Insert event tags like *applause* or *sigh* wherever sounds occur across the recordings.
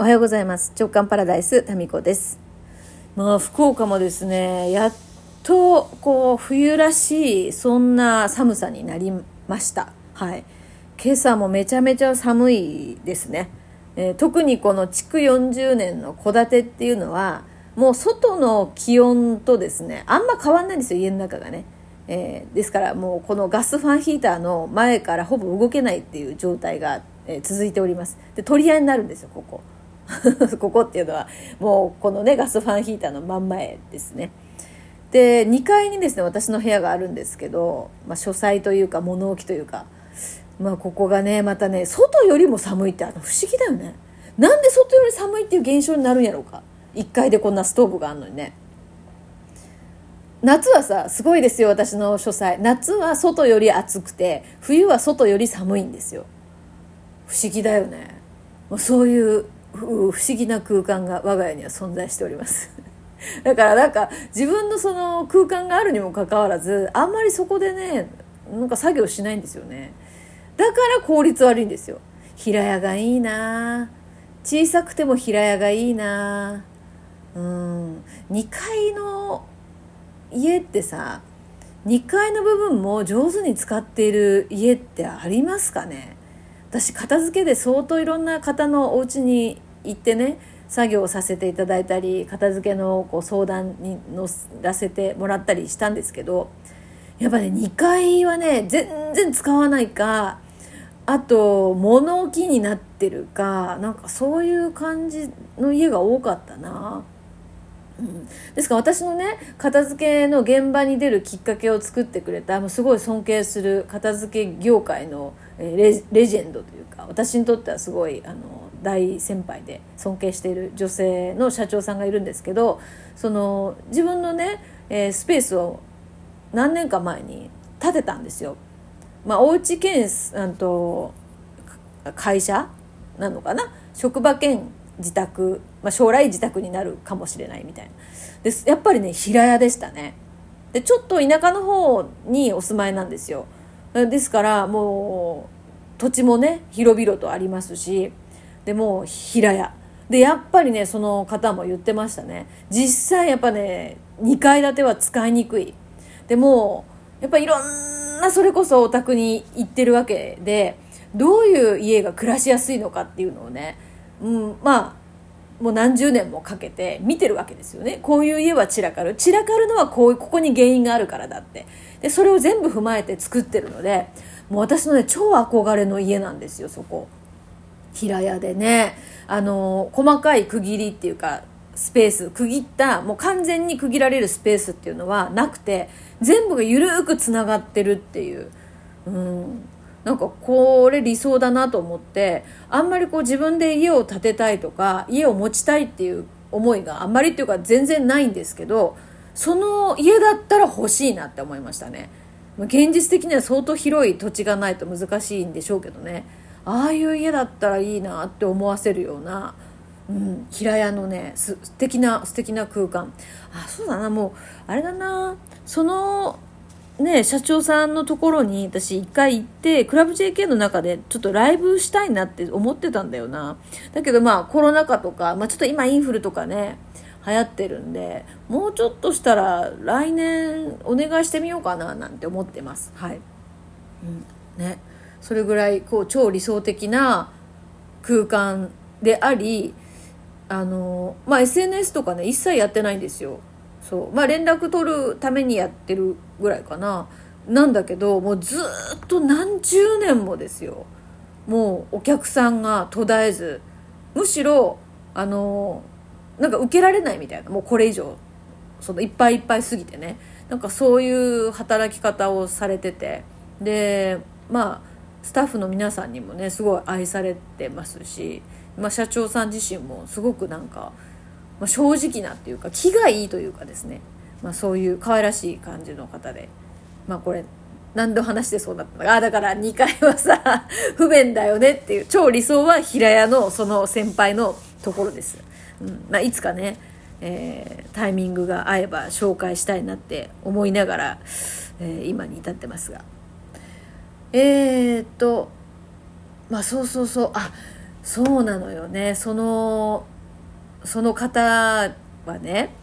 おはようございます。直感パラダイスタミコです。まあ福岡もですねやっとこう冬らしいそんな寒さになりました。はい。今朝もめちゃめちゃ寒いですね、えー、特にこの築40年の戸建てっていうのはもう外の気温とですねあんま変わんないんですよ家の中がね。えー、ですからもうこのガスファンヒーターの前からほぼ動けないっていう状態が、えー、続いております。で取り合いになるんですよここ。*laughs* ここっていうのはもうこのねガスファンヒーターの真ん前ですね。で2階にですね私の部屋があるんですけど、まあ、書斎というか物置というかまあここがねまたね外よりも寒いってあの不思議だよね。なんで外より寒いっていう現象になるんやろうか。1階でこんなストーブがあるのにね。夏はさすごいですよ私の書斎。夏は外より暑くて冬は外より寒いんですよ。不思議だよね。そういう不思議な空間が我が家には存在しております。*laughs* だからなんか自分のその空間があるにもかかわらずあんまりそこでねなんか作業しないんですよね。だから効率悪いんですよ。平屋がいいな。小さくても平屋がいいな。うん。2階の家ってさ2階の部分も上手に使っている家ってありますかね？私片付けで相当いろんな方のお家に行ってね作業をさせていただいたり片付けのこう相談に乗らせてもらったりしたんですけどやっぱね2階はね全然使わないかあと物置になってるかなんかそういう感じの家が多かったな。うん、ですから私のね片付けの現場に出るきっかけを作ってくれたもうすごい尊敬する片付け業界のレレジェンドというか私にとってはすごいあの大先輩で尊敬している女性の社長さんがいるんですけどその自分のね、え、スペースを何年か前に建てたんですよ。まあ、お家兼と会社なのかな？職場兼自宅、まあ、将来自宅になるかもしれないみたいな。でやっぱりね平屋でしたね。でちょっと田舎の方にお住まいなんですよ。ですからもう土地もね広々とありますしでも平屋。でやっぱりねその方も言ってましたね。実際やっぱね2階建ては使いにくい。でもやっぱいろんなそれこそお宅に行ってるわけでどういう家が暮らしやすいのかっていうのをねうん、まあもう何十年もかけて見てるわけですよね。こういう家は散らかる。散らかるのはこうここに原因があるからだって。でそれを全部踏まえて作ってるのでもう私のね超憧れの家なんですよそこ。平屋でね。あの細かい区切りっていうかスペース。区切ったもう完全に区切られるスペースっていうのはなくて全部が緩くつながってるっていう、うん、なんかこれ理想だなと思ってあんまりこう自分で家を建てたいとか家を持ちたいっていう思いがあんまりっていうか全然ないんですけどその家だったら欲しいなって思いましたね。現実的には相当広い土地がないと難しいんでしょうけどね。ああいう家だったらいいなって思わせるような、うん、平屋のね素敵な素敵な空間。あそうだなもうあれだな。そのね、社長さんのところに私一回行って、クラブ JK の中でちょっとライブしたいなって思ってたんだよな。だけどまあコロナ禍とか、まあちょっと今インフルとかね、流行ってるんで、もうちょっとしたら来年お願いしてみようかななんて思ってます。はい。うん。ね。それぐらいこう超理想的な空間であり、あの、まあ SNS とかね、一切やってないんですよ。そう。まあ連絡取るためにやってるぐらいかな。なんだけどもうずっと何十年もですよ。もうお客さんが途絶えず。むしろあのなんか受けられないみたいな。もうこれ以上そのいっぱいいっぱいすぎてね。なんかそういう働き方をされてて。でまあスタッフの皆さんにもねすごい愛されてますし、まあ、社長さん自身もすごくなんかまあ、正直なっていうか気がいいというかですね、まあ、そういう可愛らしい感じの方で。まあこれ何度話してそうだったのかあだから2階はさ *laughs* 不便だよねっていう超理想は平屋のその先輩のところです、うんまあ、いつかね、えー、タイミングが合えば紹介したいなって思いながら、えー、今に至ってますが。えー、っとまあそうそうそう。あそうなのよね。そのその方はね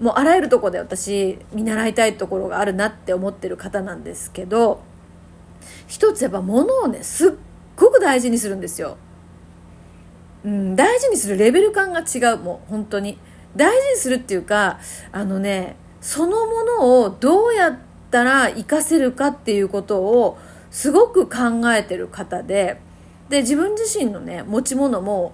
もうあらゆるとこで私見習いたいところがあるなって思ってる方なんですけど一つやっぱ物をねすっごく大事にするんですよ。うん、大事にするレベル感が違うもう本当に大事にするっていうかあのねそのものをどうやったら活かせるかっていうことをすごく考えてる方でで自分自身のね持ち物も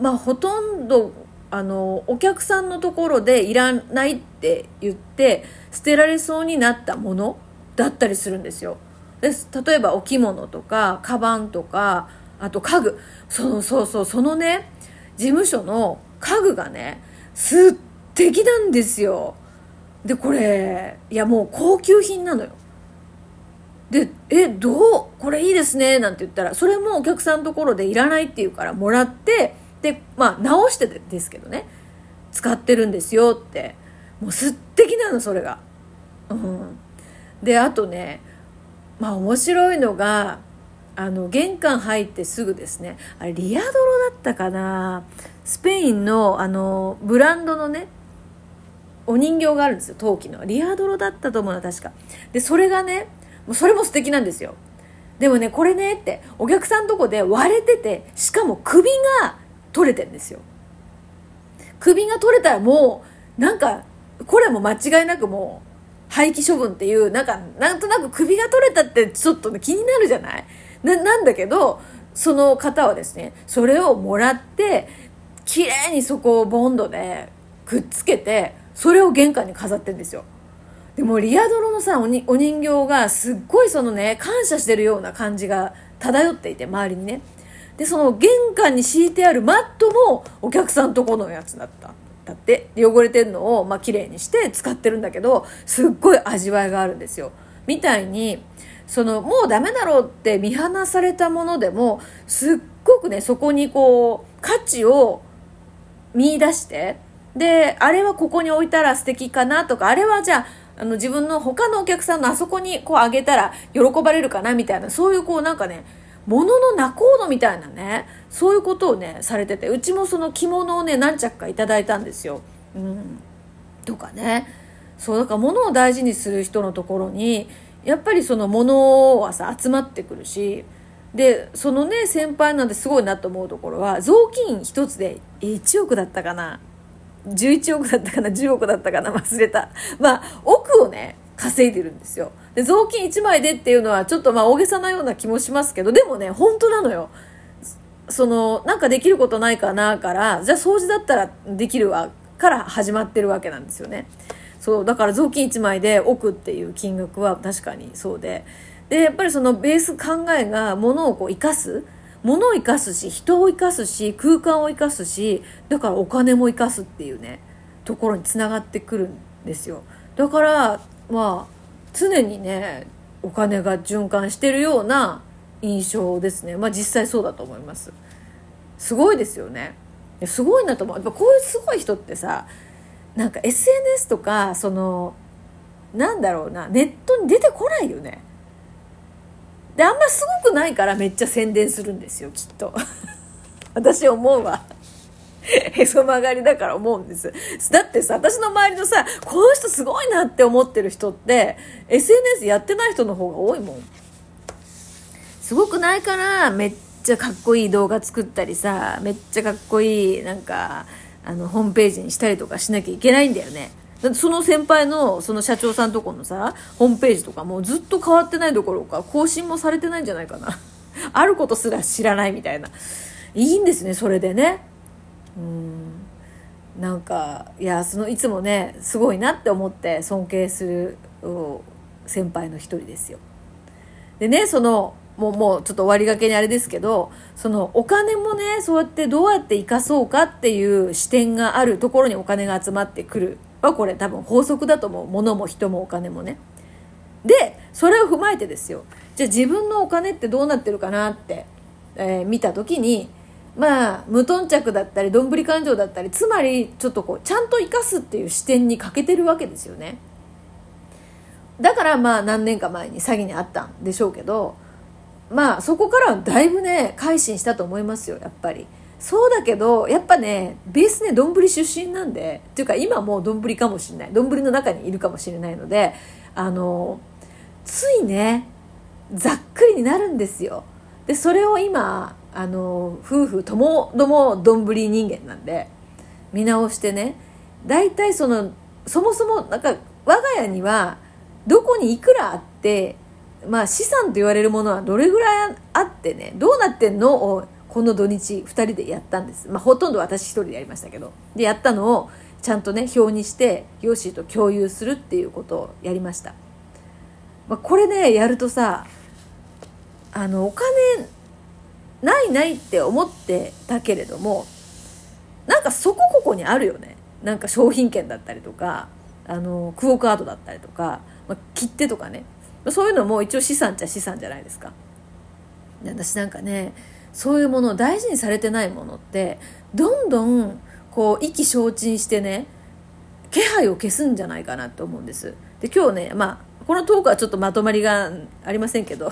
まあほとんどあのお客さんのところでいらないって言って捨てられそうになったものだったりするんですよ。で例えばお着物とかカバンとかあと家具そうそうそうそのね事務所の家具がね素敵なんですよ。でこれいやもう高級品なのよ。で「えどう？これいいですね」なんて言ったらそれもお客さんのところでいらないって言うからもらってでまあ直してですけどね。使ってるんですよって。もう素敵なのそれが。うん。であとねまあ面白いのがあの玄関入ってすぐですね。あれリアドロだったかな。スペインのあのブランドのねお人形があるんですよ陶器の。リアドロだったと思うの確か。でそれがねもうそれも素敵なんですよ。でもねこれねってお客さんとこで割れててしかも首が取れてんですよ。首が取れたらもうなんかこれも間違いなくもう廃棄処分っていうなんかなんとなく首が取れたってちょっと気になるじゃない？ななんだけどその方はですねそれをもらって綺麗にそこをボンドでくっつけてそれを玄関に飾ってんですよ。でもリアドロのさおにお人形がすっごいそのね感謝してるような感じが漂っていて周りにね。でその玄関に敷いてあるマットもお客さんとこのやつだった。だって汚れてるのをまあ綺麗にして使ってるんだけどすっごい味わいがあるんですよ。みたいにそのもうダメだろうって見放されたものでもすっごくねそこにこう価値を見出してであれはここに置いたら素敵かなとかあれはじゃああの自分の他のお客さんのあそこにこうあげたら喜ばれるかなみたいなそういうこうなんかねものの仲人みたいなねそういうことをねされててうちもその着物をね何着かいただいたんですよ。うん、とかね。そうだから物を大事にする人のところにやっぱりその物はさ集まってくるしでそのね先輩なんてすごいなと思うところは雑巾一つで1億だったかな。11億だったかな。10億だったかな。忘れた。まあ億をね稼いでるんですよ。で雑巾1枚でっていうのはちょっとまあ大げさなような気もしますけどでもね本当なのよ。そのなんかできることないかなからじゃあ掃除だったらできるわから始まってるわけなんですよね。そうだから雑巾1枚で億っていう金額は確かにそうで。でやっぱりそのベース考えが物をこう生かす。物を生かすし人を生かすし空間を生かすしだからお金も生かすっていうねところにつながってくるんですよ。だからまあ常にねお金が循環してるような印象ですね。まあ実際そうだと思います。すごいですよね。すごいなと思う。やっぱこういうすごい人ってさなんか SNS とかそのなんだろうなネットに出てこないよね。であんますごくないからめっちゃ宣伝するんですよきっと。*laughs* 私思うわ。*laughs* へそ曲がりだから思うんです。だってさ、私の周りのさ、この人すごいなって思ってる人って、SNS やってない人の方が多いもん。すごくないから、めっちゃかっこいい動画作ったりさ、めっちゃかっこいい、なんか、あの、ホームページにしたりとかしなきゃいけないんだよね。だってその先輩の、その社長さんとこのさ、ホームページとかもずっと変わってないどころか、更新もされてないんじゃないかな。あることすら知らないみたいな。いいんですね、それでね。うん。なんかいやそのいつもねすごいなって思って尊敬する先輩の一人ですよ。でねそのもうもうちょっと終わりがけにあれですけどそのお金もねそうやってどうやって生かそうかっていう視点があるところにお金が集まってくる。はこれ多分法則だと思う。物も人もお金もね。でそれを踏まえてですよ。じゃあ自分のお金ってどうなってるかなって、えー、見た時にまあ無頓着だったりどんぶり勘定だったりつまりちょっとこうちゃんと生かすっていう視点に欠けてるわけですよね。だからまあ何年か前に詐欺にあったんでしょうけどまあそこからはだいぶね改心したと思いますよやっぱり。そうだけどやっぱねベースね丼出身なんでっていうか今もう丼かもしれない。丼の中にいるかもしれないのであのついねざっくりになるんですよ。でそれを今あの夫婦ともども丼人間なんで見直してね。大体そのそもそもなんか我が家にはどこにいくらあってまあ資産と言われるものはどれぐらいあってねどうなってんの？をこの土日2人でやったんです、まあ、ほとんど私1人でやりましたけど。でやったのをちゃんとね表にしてヨッシーと共有するっていうことをやりました、まあ、これねやるとさあのお金ないないって思ってたけれどもなんかそこここにあるよね。なんか商品券だったりとかあのクオカードだったりとか、まあ、切手とかね。そういうのも一応資産っちゃ資産じゃないですか。私なんかねそういうものを大事にされてないものってどんどんこう意気消沈してね気配を消すんじゃないかなと思うんです。で今日ねまあこのトークはちょっとまとまりがありませんけど。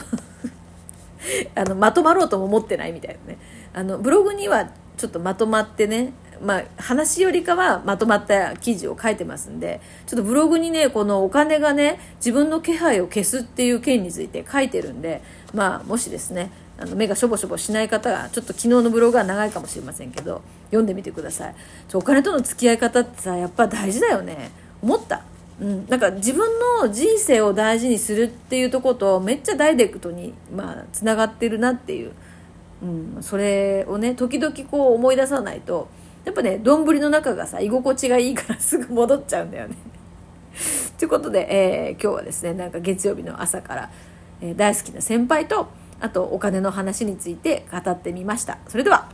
*laughs* あのまとまろうとも思ってないみたいなね。あのブログにはちょっとまとまってねまあ、話よりかはまとまった記事を書いてますんでちょっとブログにねこのお金がね自分の気配を消すっていう件について書いてるんでまあもしですねあの目がしょぼしょぼしない方はちょっと昨日のブログは長いかもしれませんけど読んでみてください。お金との付き合い方ってさやっぱ大事だよね。思った。うん、なんか自分の人生を大事にするっていうとことめっちゃダイレクトにまあつながってるなっていう、うん、それをね時々こう思い出さないとやっぱね丼の中がさ居心地がいいからすぐ戻っちゃうんだよね。ということで、えー、今日はですねなんか月曜日の朝から、えー、大好きな先輩とあとお金の話について語ってみました。それでは。